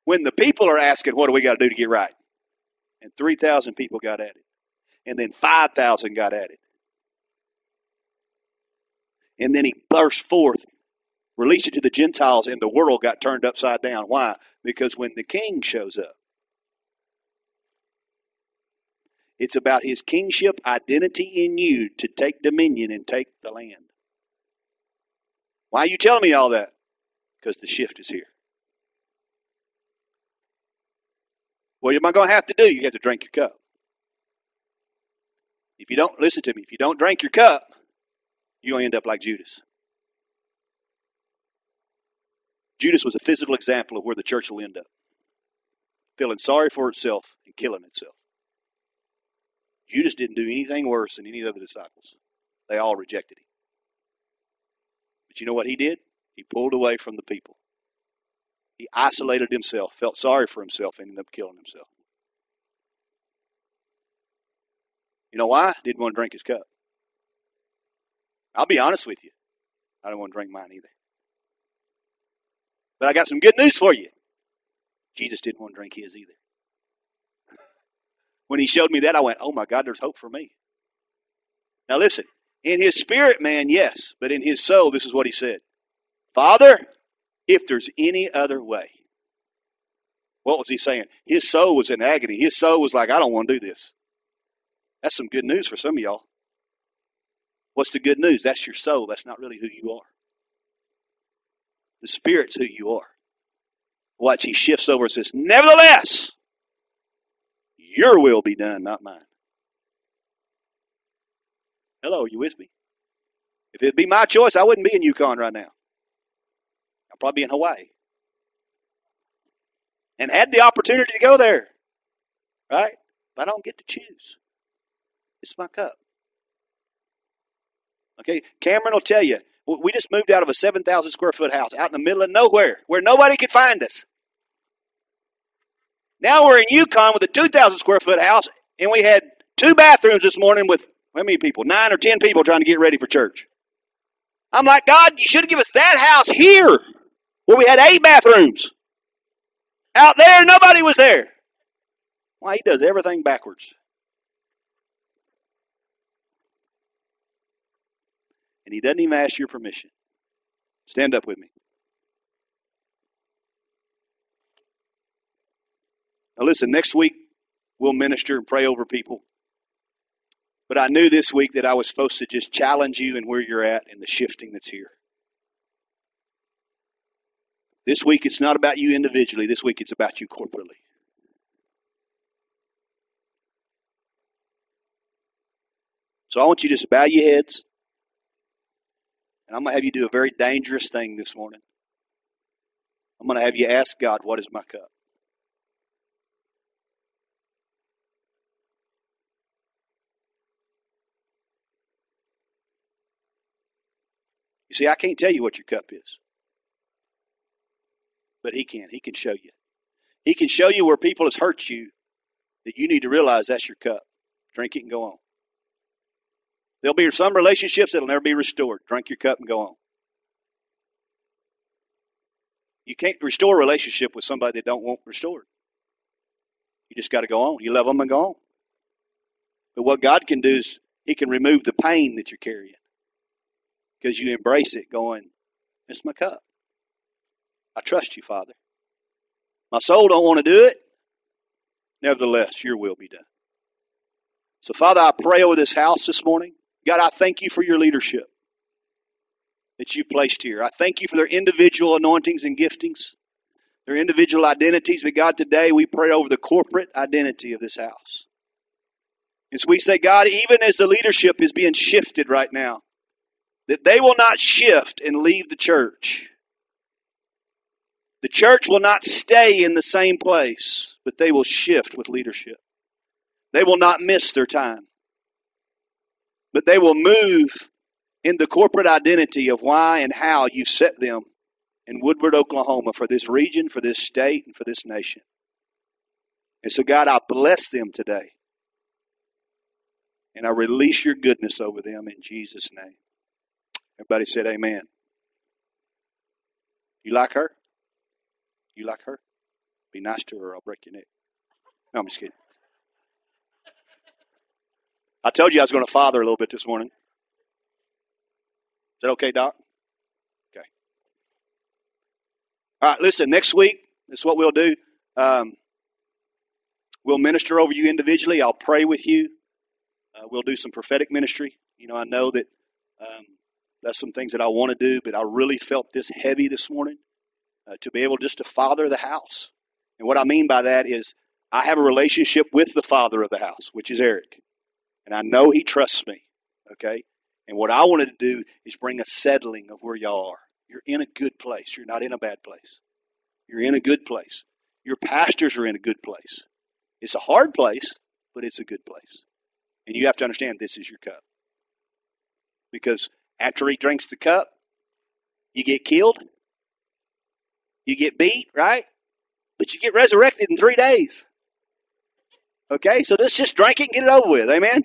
when the people are asking, What do we got to do to get right? And 3,000 people got at it. And then 5,000 got at it. And then he burst forth, released it to the Gentiles, and the world got turned upside down. Why? Because when the king shows up, it's about his kingship identity in you to take dominion and take the land. Why are you telling me all that? Because the shift is here. What am I going to have to do? You have to drink your cup. If you don't, listen to me, if you don't drink your cup, to end up like Judas. Judas was a physical example of where the church will end up feeling sorry for itself and killing itself. Judas didn't do anything worse than any of the disciples, they all rejected him. But you know what he did? He pulled away from the people. He isolated himself, felt sorry for himself, and ended up killing himself. You know why? Didn't want to drink his cup. I'll be honest with you. I don't want to drink mine either. But I got some good news for you. Jesus didn't want to drink his either. When he showed me that, I went, oh my God, there's hope for me. Now listen, in his spirit, man, yes, but in his soul, this is what he said Father, if there's any other way. What was he saying? His soul was in agony. His soul was like, I don't want to do this. That's some good news for some of y'all. What's the good news? That's your soul. That's not really who you are. The Spirit's who you are. Watch, he shifts over and says, Nevertheless, your will be done, not mine. Hello, you with me? If it'd be my choice, I wouldn't be in Yukon right now. I'd probably be in Hawaii. And had the opportunity to go there. Right? But I don't get to choose. It's my cup. Okay, Cameron will tell you. We just moved out of a 7,000 square foot house out in the middle of nowhere where nobody could find us. Now we're in Yukon with a 2,000 square foot house, and we had two bathrooms this morning with how many people? Nine or ten people trying to get ready for church. I'm like, God, you should have given us that house here where we had eight bathrooms. Out there, nobody was there. Why, he does everything backwards. And he doesn't even ask your permission. Stand up with me. Now, listen, next week we'll minister and pray over people. But I knew this week that I was supposed to just challenge you and where you're at and the shifting that's here. This week it's not about you individually, this week it's about you corporately. So I want you to just bow your heads. And I'm going to have you do a very dangerous thing this morning. I'm going to have you ask God, What is my cup? You see, I can't tell you what your cup is. But He can. He can show you. He can show you where people has hurt you that you need to realize that's your cup. Drink it and go on. There'll be some relationships that'll never be restored. Drink your cup and go on. You can't restore a relationship with somebody that don't want restored. You just got to go on. You love them and go on. But what God can do is He can remove the pain that you're carrying because you embrace it going, it's my cup. I trust you, Father. My soul don't want to do it. Nevertheless, your will be done. So, Father, I pray over this house this morning. God, I thank you for your leadership that you placed here. I thank you for their individual anointings and giftings, their individual identities. But God, today we pray over the corporate identity of this house. As we say, God, even as the leadership is being shifted right now, that they will not shift and leave the church. The church will not stay in the same place, but they will shift with leadership. They will not miss their time, but they will move in the corporate identity of why and how you set them in Woodward, Oklahoma for this region, for this state, and for this nation. And so, God, I bless them today. And I release your goodness over them in Jesus' name. Everybody said amen. You like her? You like her? Be nice to her, I'll break your neck. No, I'm just kidding. I told you I was going to father a little bit this morning. Is that okay, Doc? Okay. All right, listen, next week, this is what we'll do. Um, we'll minister over you individually. I'll pray with you. Uh, we'll do some prophetic ministry. You know, I know that um, that's some things that I want to do, but I really felt this heavy this morning uh, to be able just to father the house. And what I mean by that is I have a relationship with the father of the house, which is Eric. And I know he trusts me. Okay? And what I wanted to do is bring a settling of where y'all are. You're in a good place. You're not in a bad place. You're in a good place. Your pastors are in a good place. It's a hard place, but it's a good place. And you have to understand this is your cup. Because after he drinks the cup, you get killed, you get beat, right? But you get resurrected in three days. Okay, so let's just drink it and get it over with. Amen.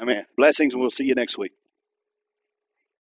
Amen. Blessings, and we'll see you next week.